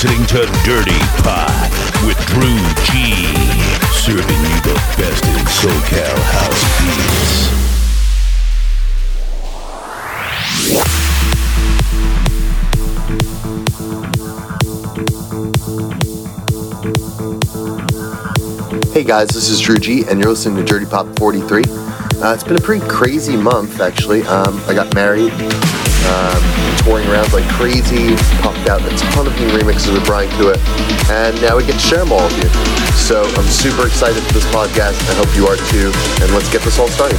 listening to Dirty Pop with Drew G, serving you the best in SoCal house beats. Hey guys, this is Drew G, and you're listening to Dirty Pop 43. Uh, it's been a pretty crazy month, actually. Um, I got married um, touring around like crazy, pumped out a ton of new remixes with Brian Kuett, and now we get to share them all with you. So I'm super excited for this podcast. I hope you are too, and let's get this all started.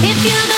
If you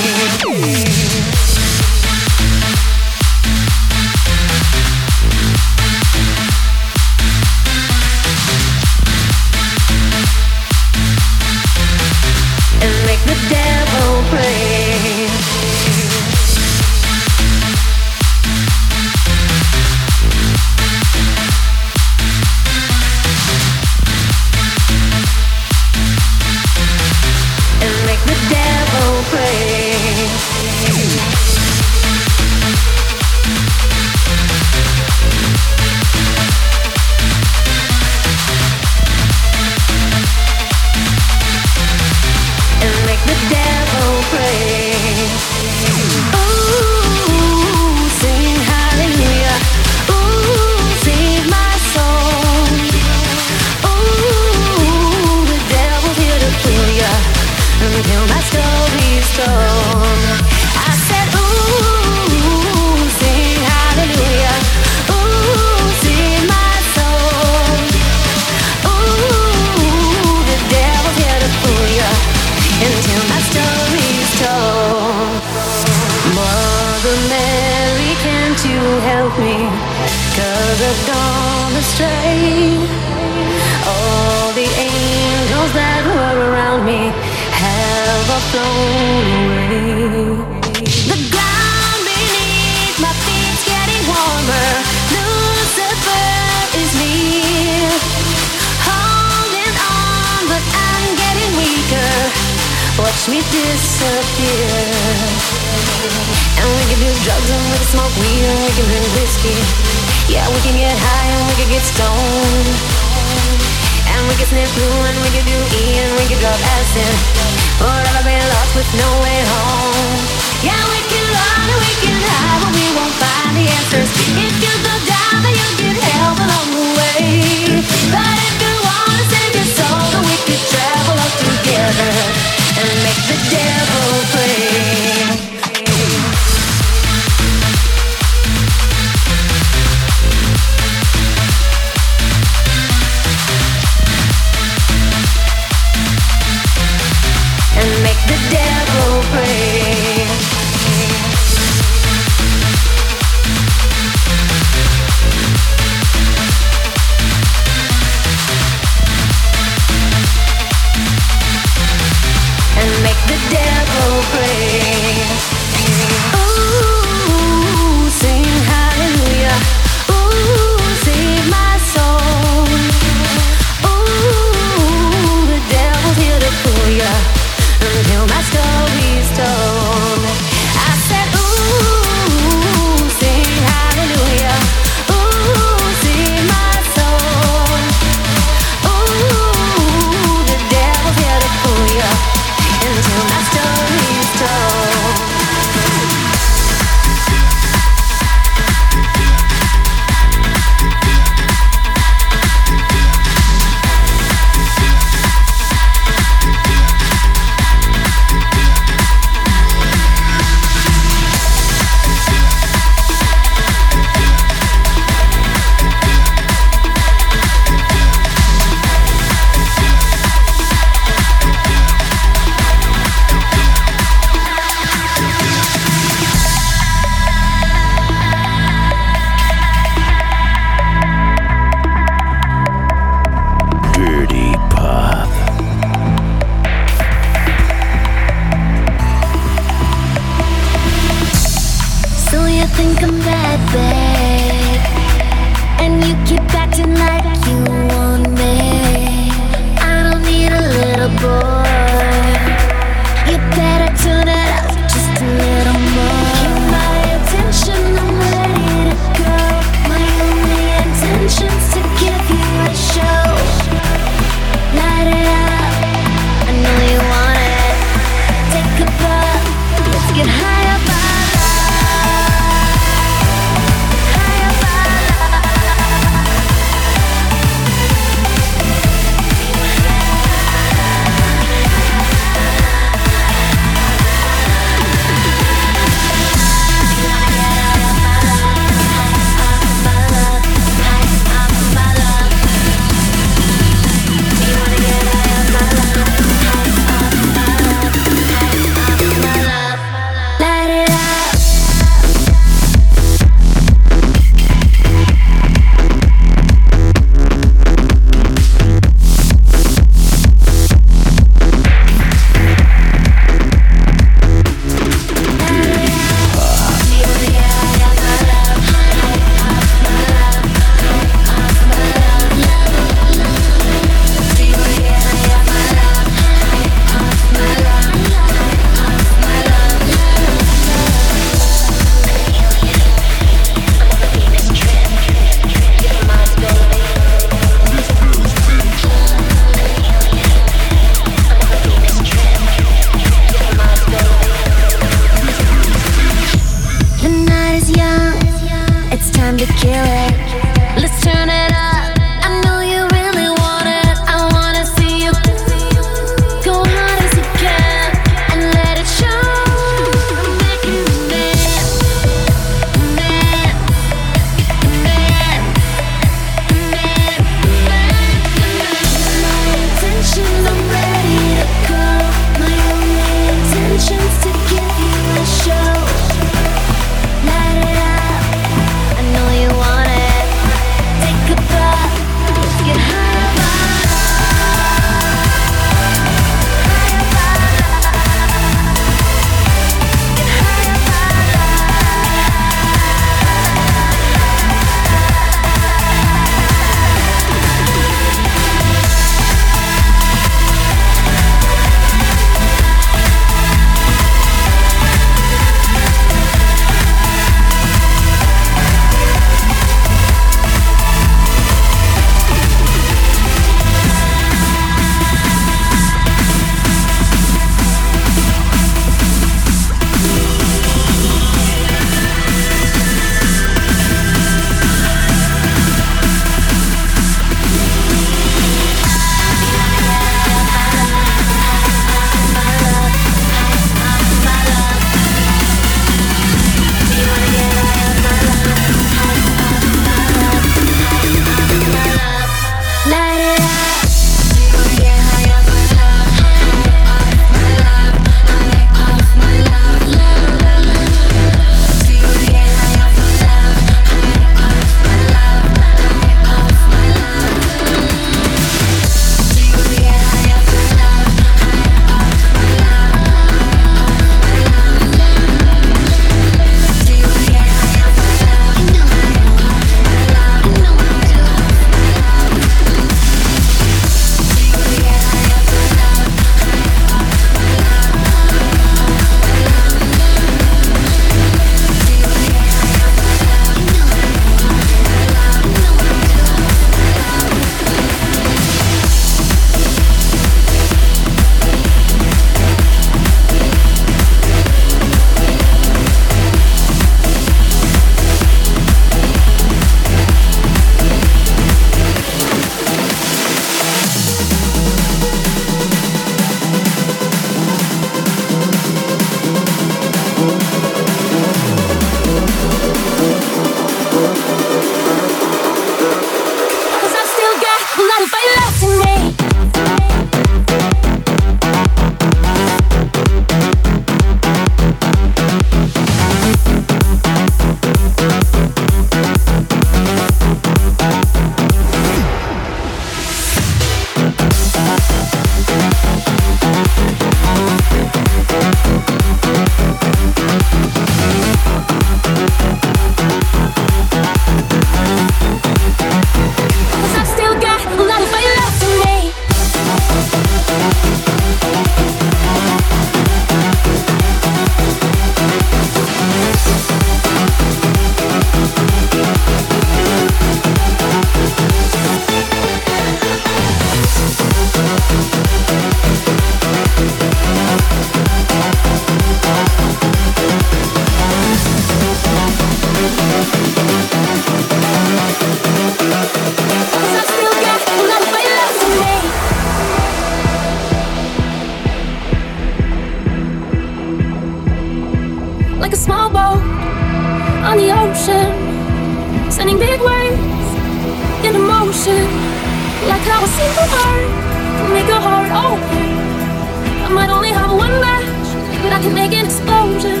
an.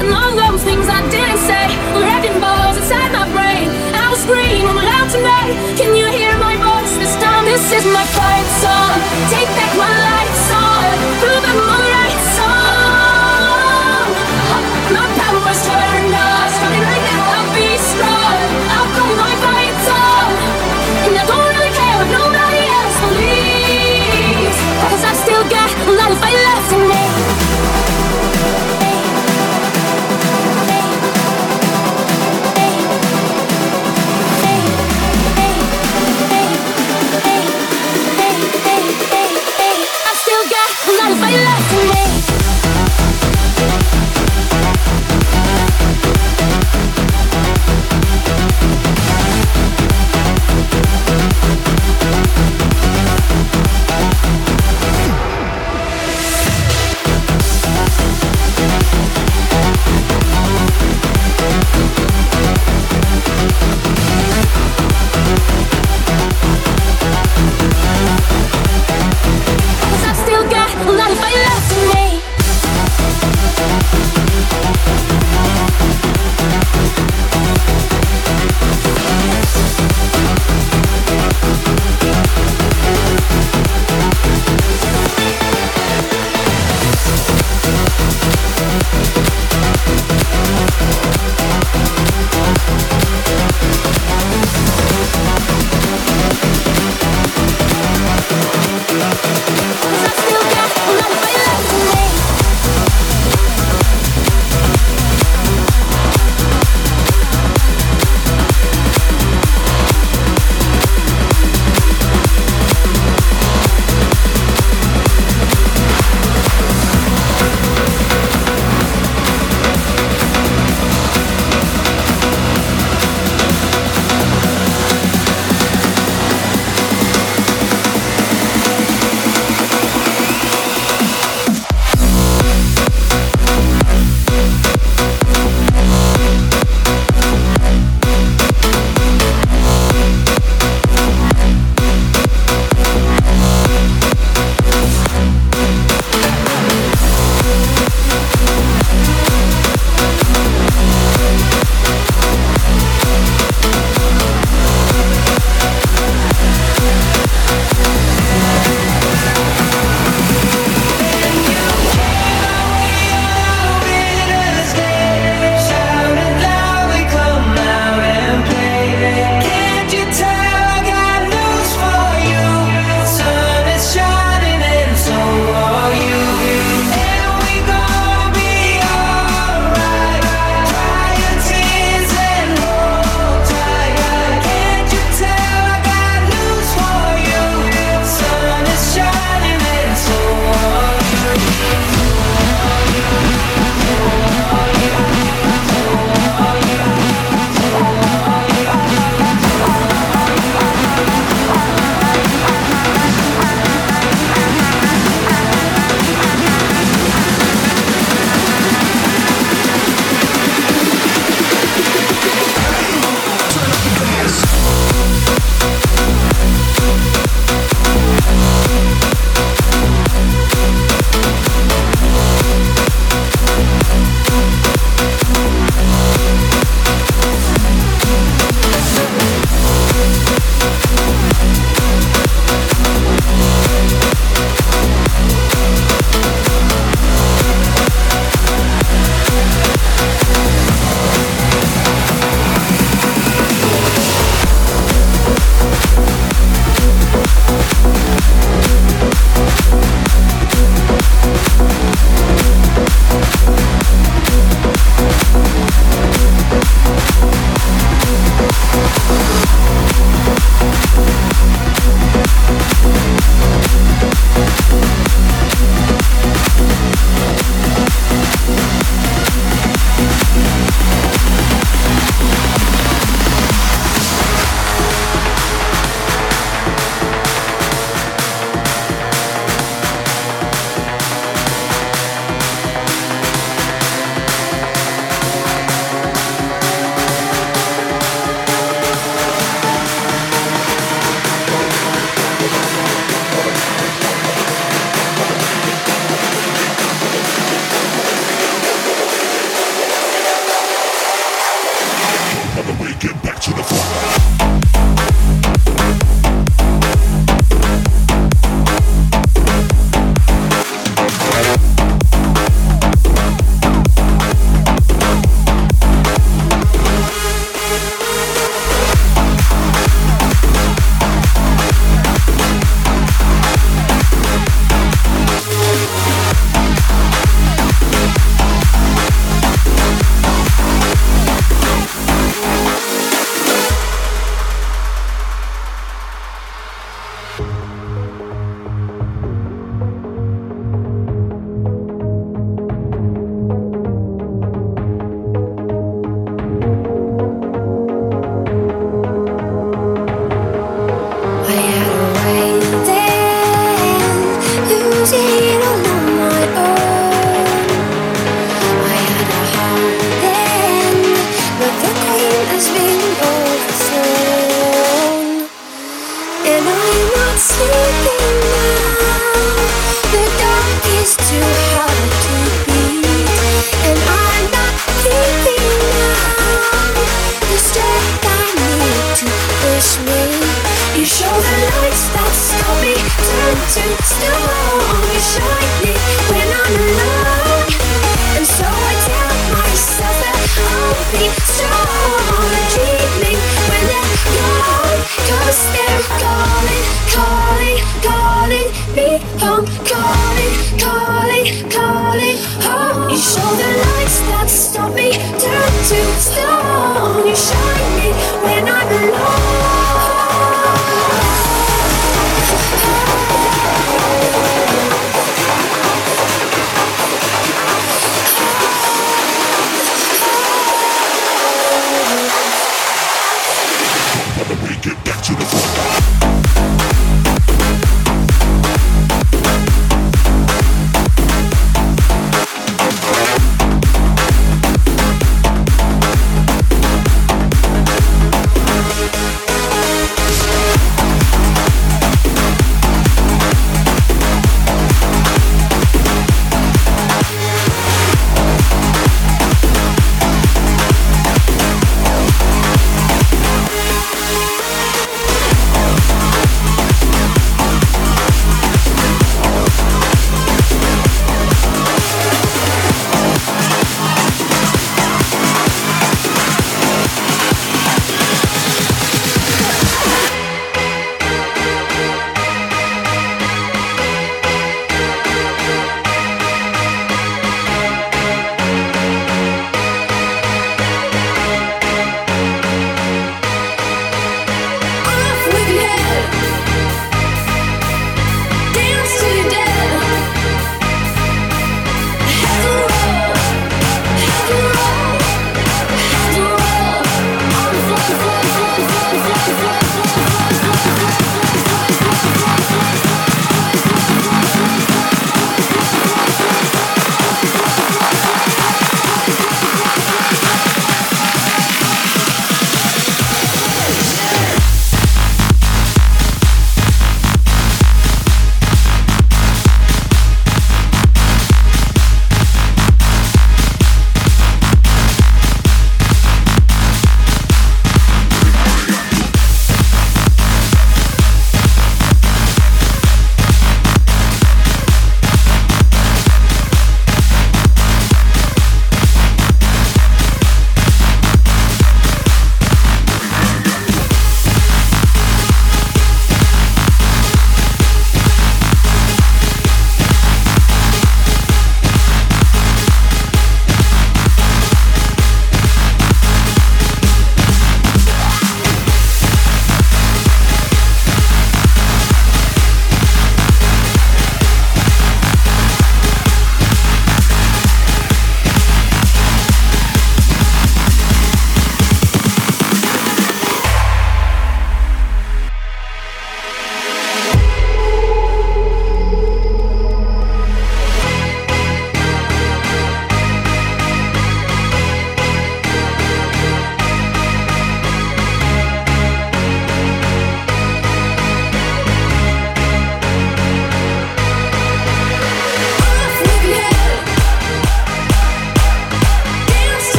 And all those things I didn't say were wrecking balls inside my brain. I will scream, I'm loud tonight. Can you hear my voice this time? This is my fight song. Take back my life get back to the fire.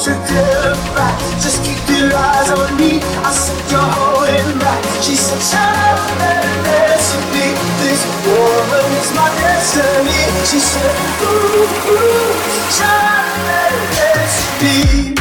to get back. Just keep your eyes on me. I said you're holding back. She said, Shut up and dance with me. This woman is my destiny. She said, Ooh, ooh, shut up and dance with me.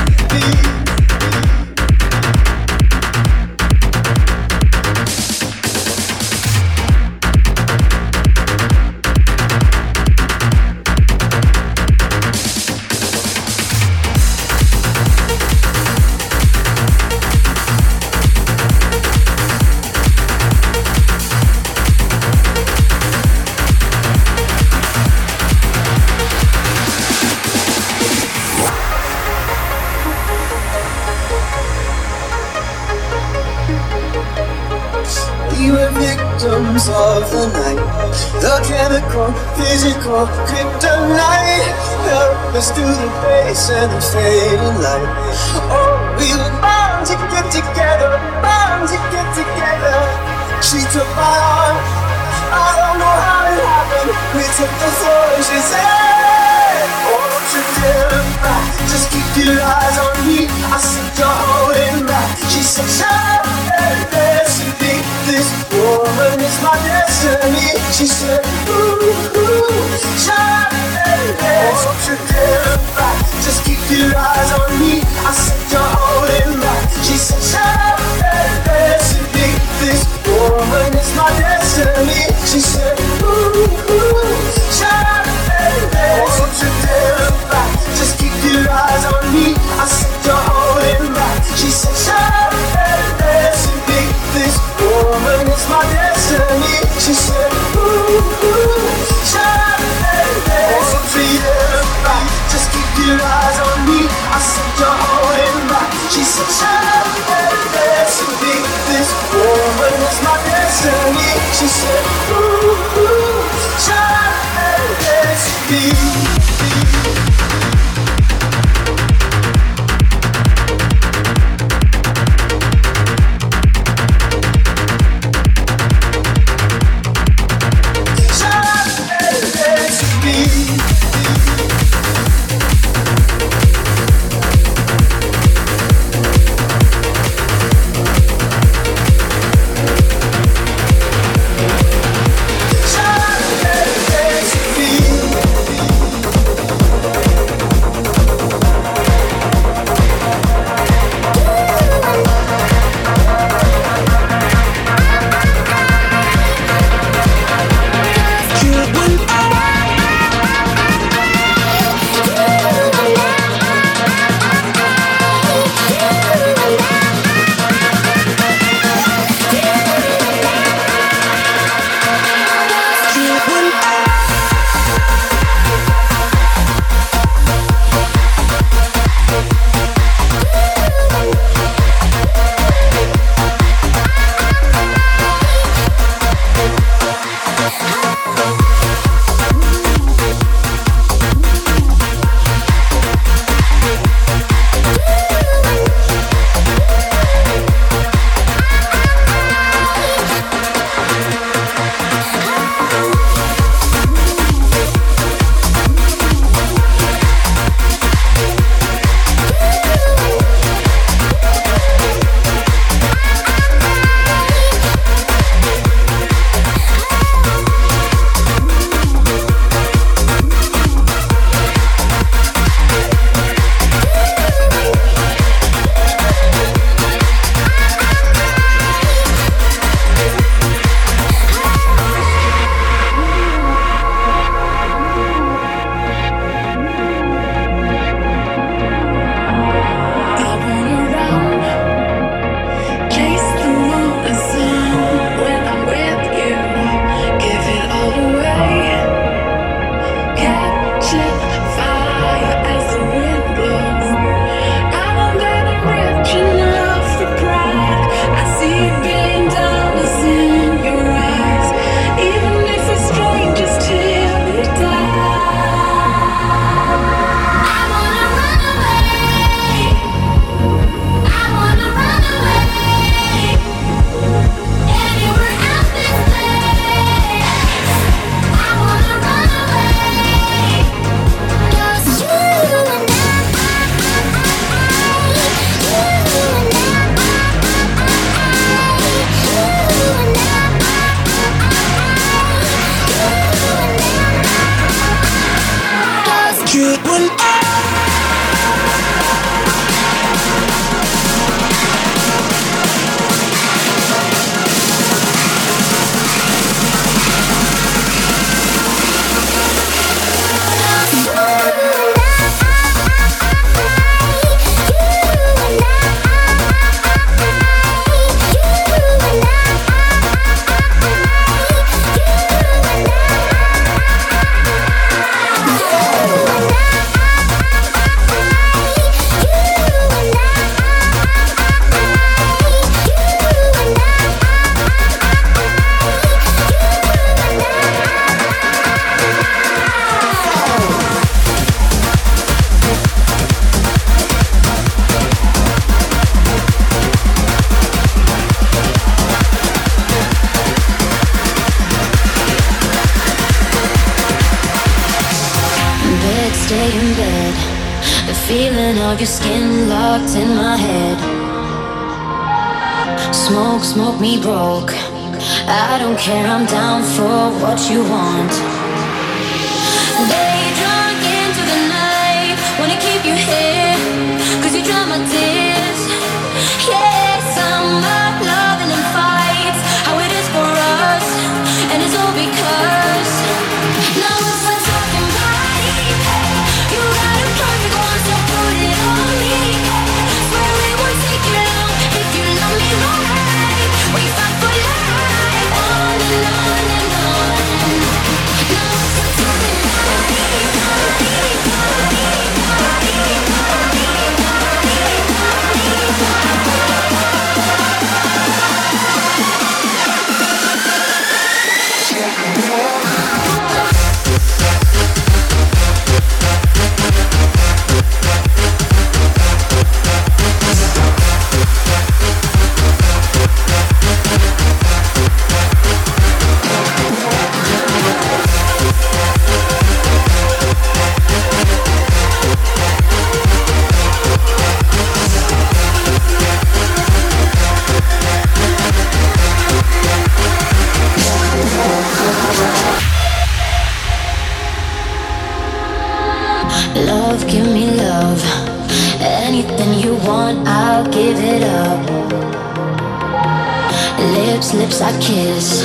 I kiss.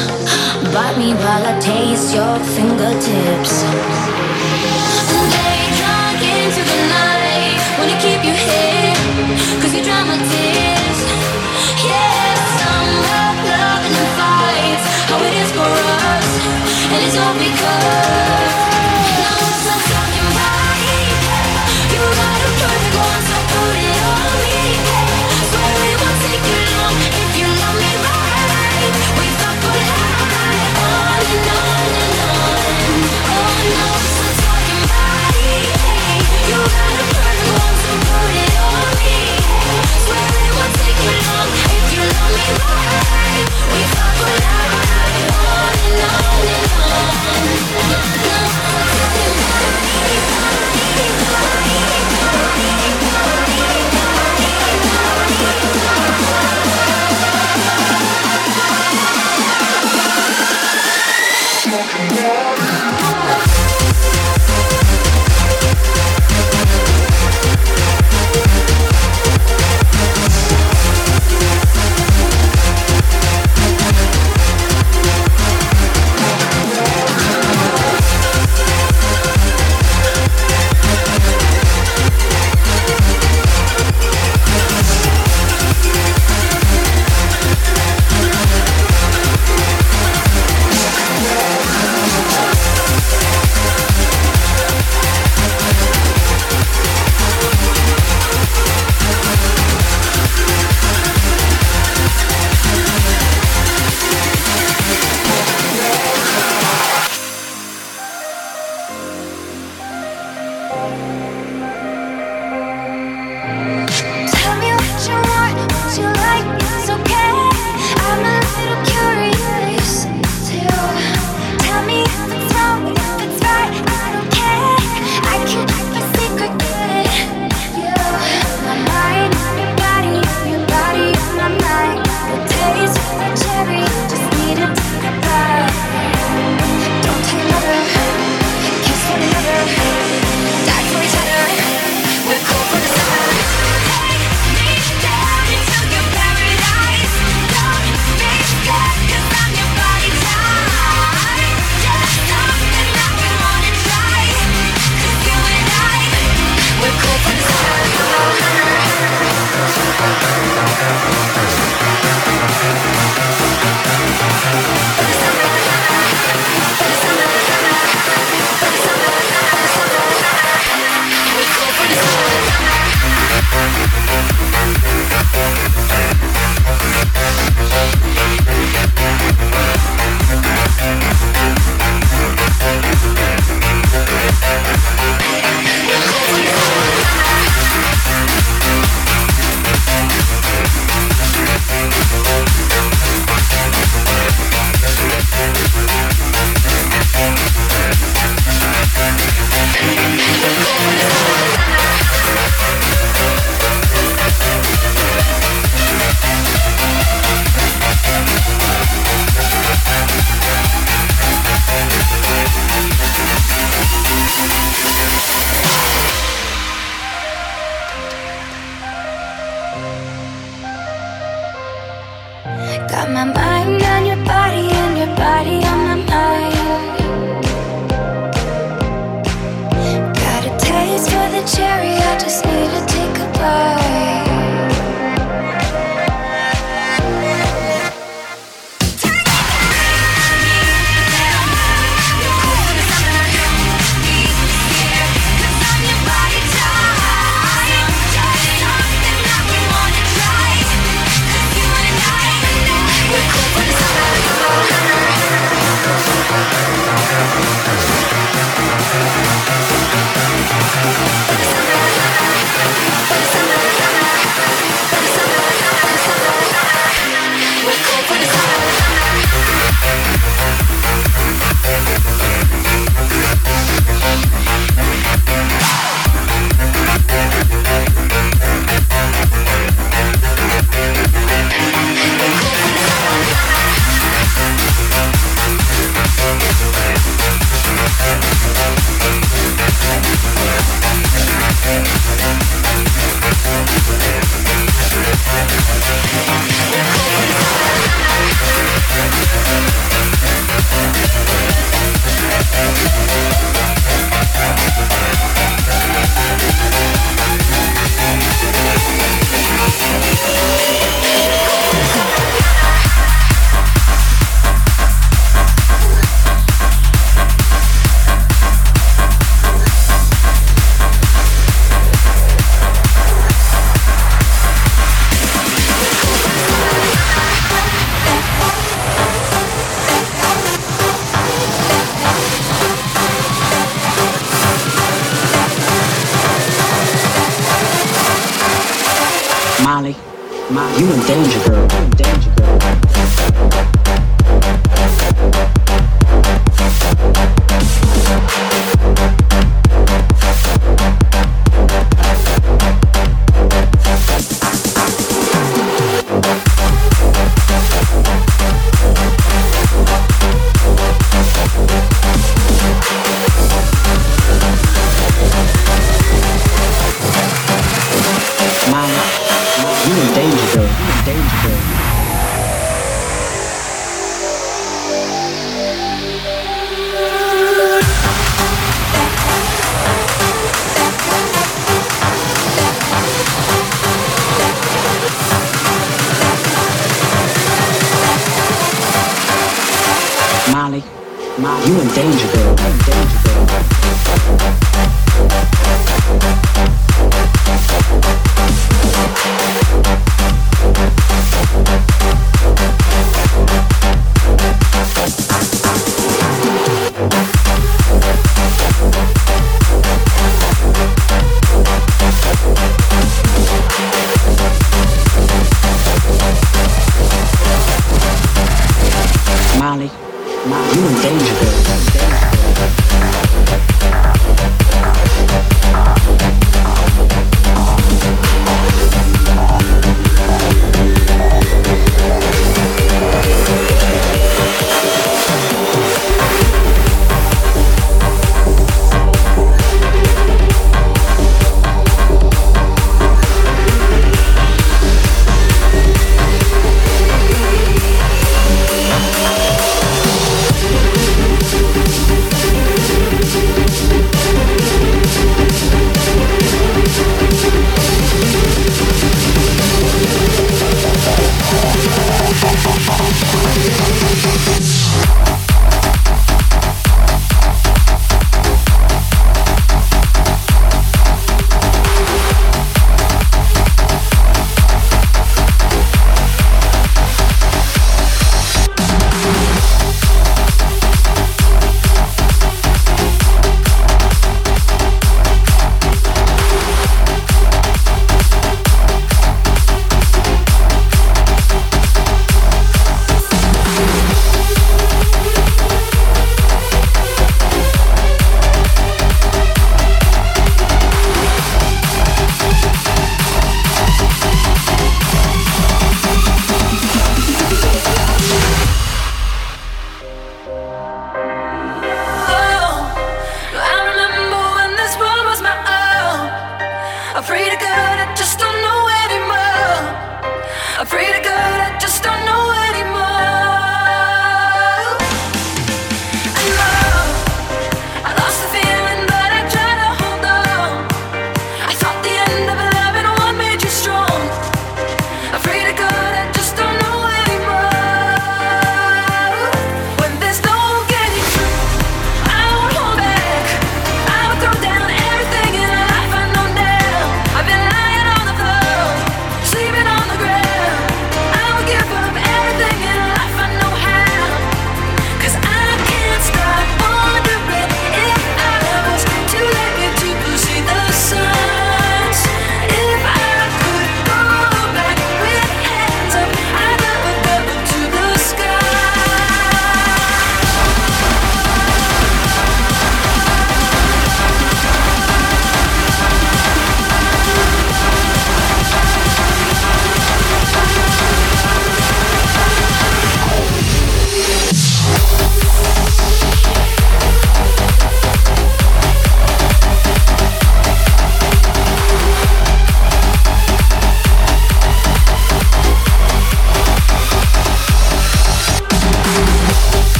Bite me while I taste your fingertips. We fuck around, I wanna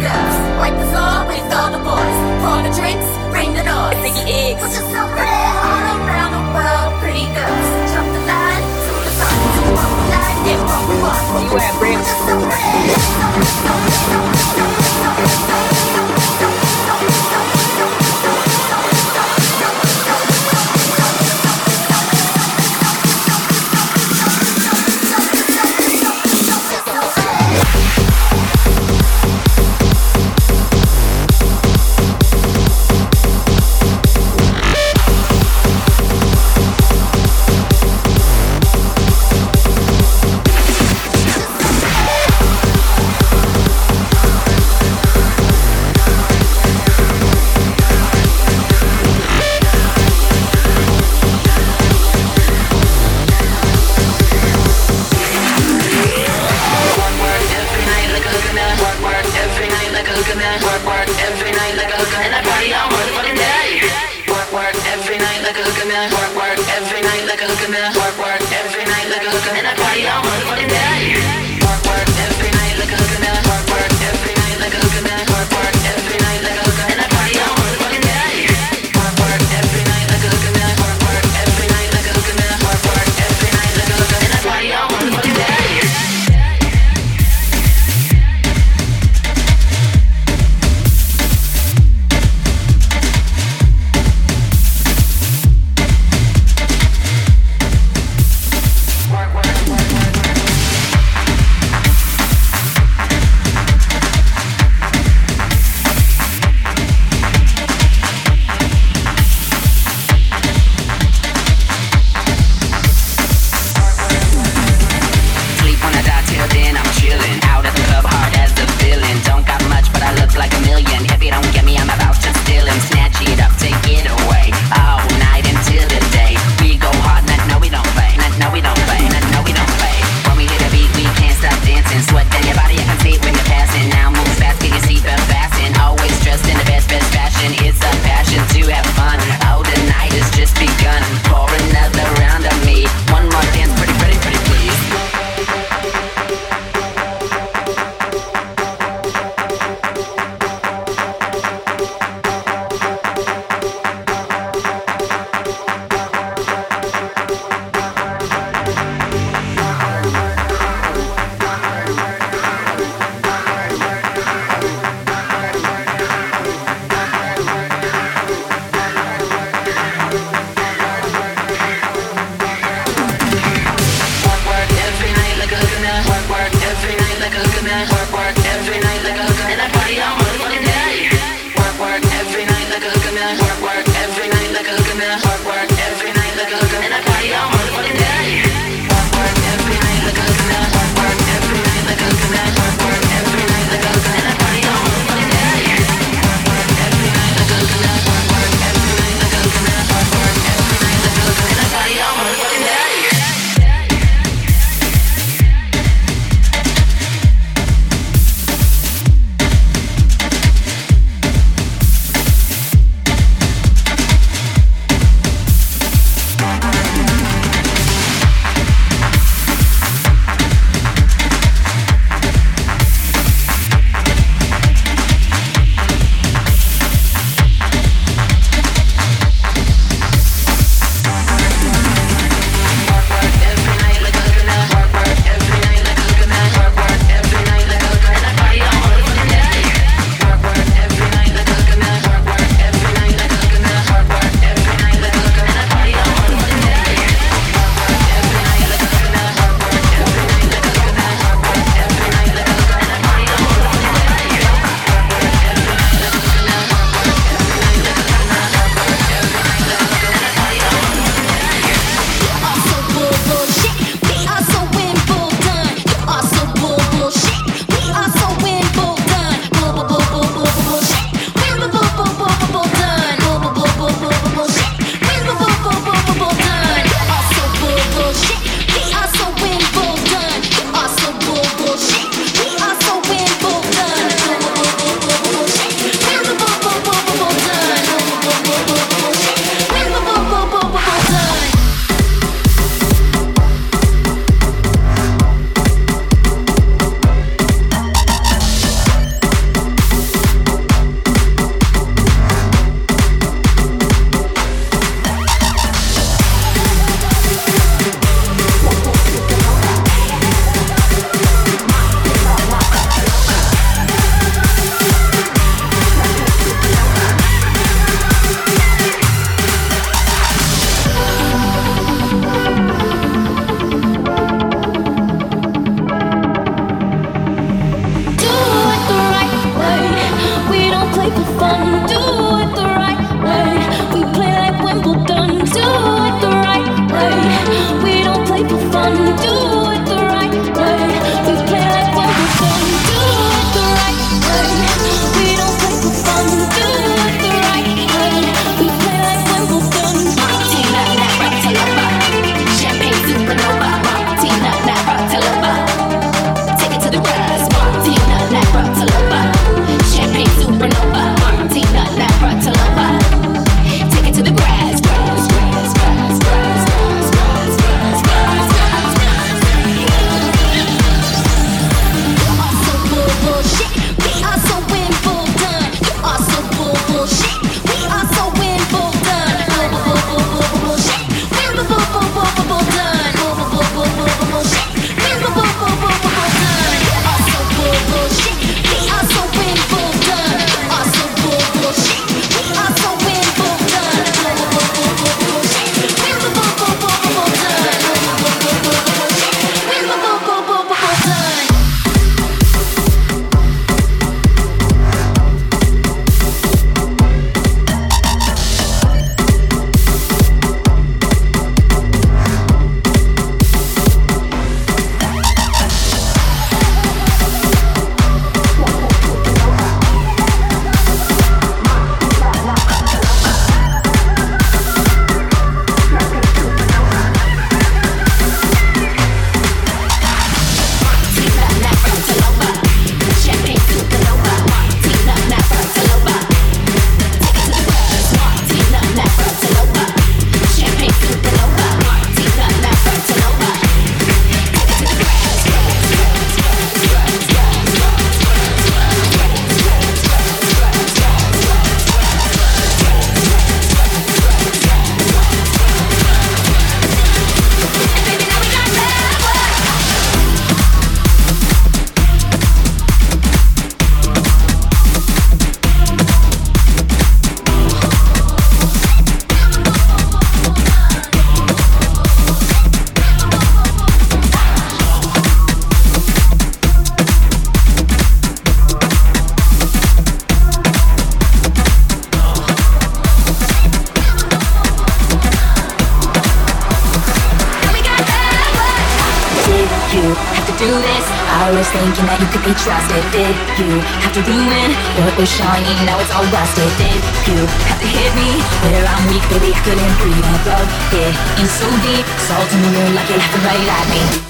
girls. wipe the floor with all the boys. Pour the drinks, bring the noise. Take your eggs. Put yourself pretty all around the world. Pretty girls. Jump the line to the sun. To walk the line, get walk the You at bricks. To what was shining? Now it's all rusted. Did you have to hit me where I'm weak, baby? I couldn't breathe. And the bug in so deep, salt in the wound like it happened right at me.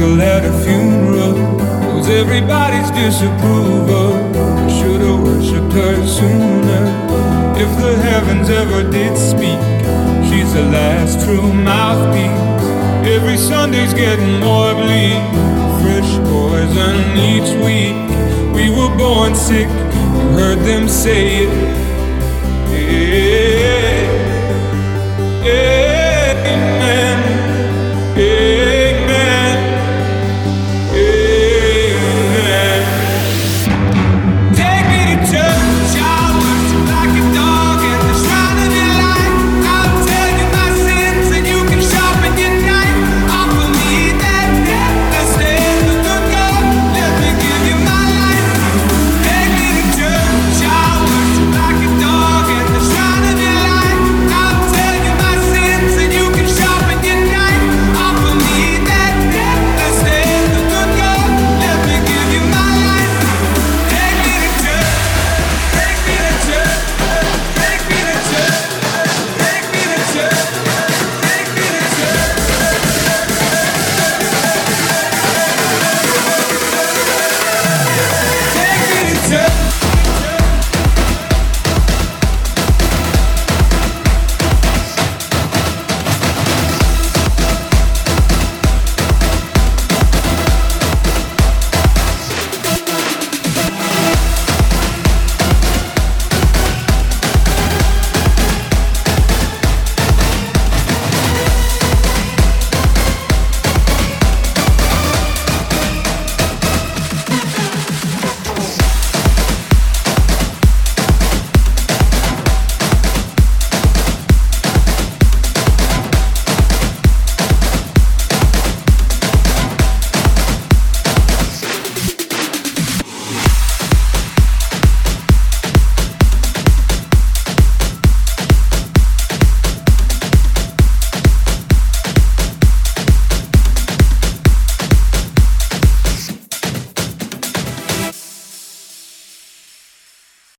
The letter funeral was everybody's disapprover should go should turn sooner if the heavens ever did speak, she's the last true mouthpiece. Every Sunday's getting more bleak. fresh poison each week. We were born sick, you heard them say it. Yeah, yeah.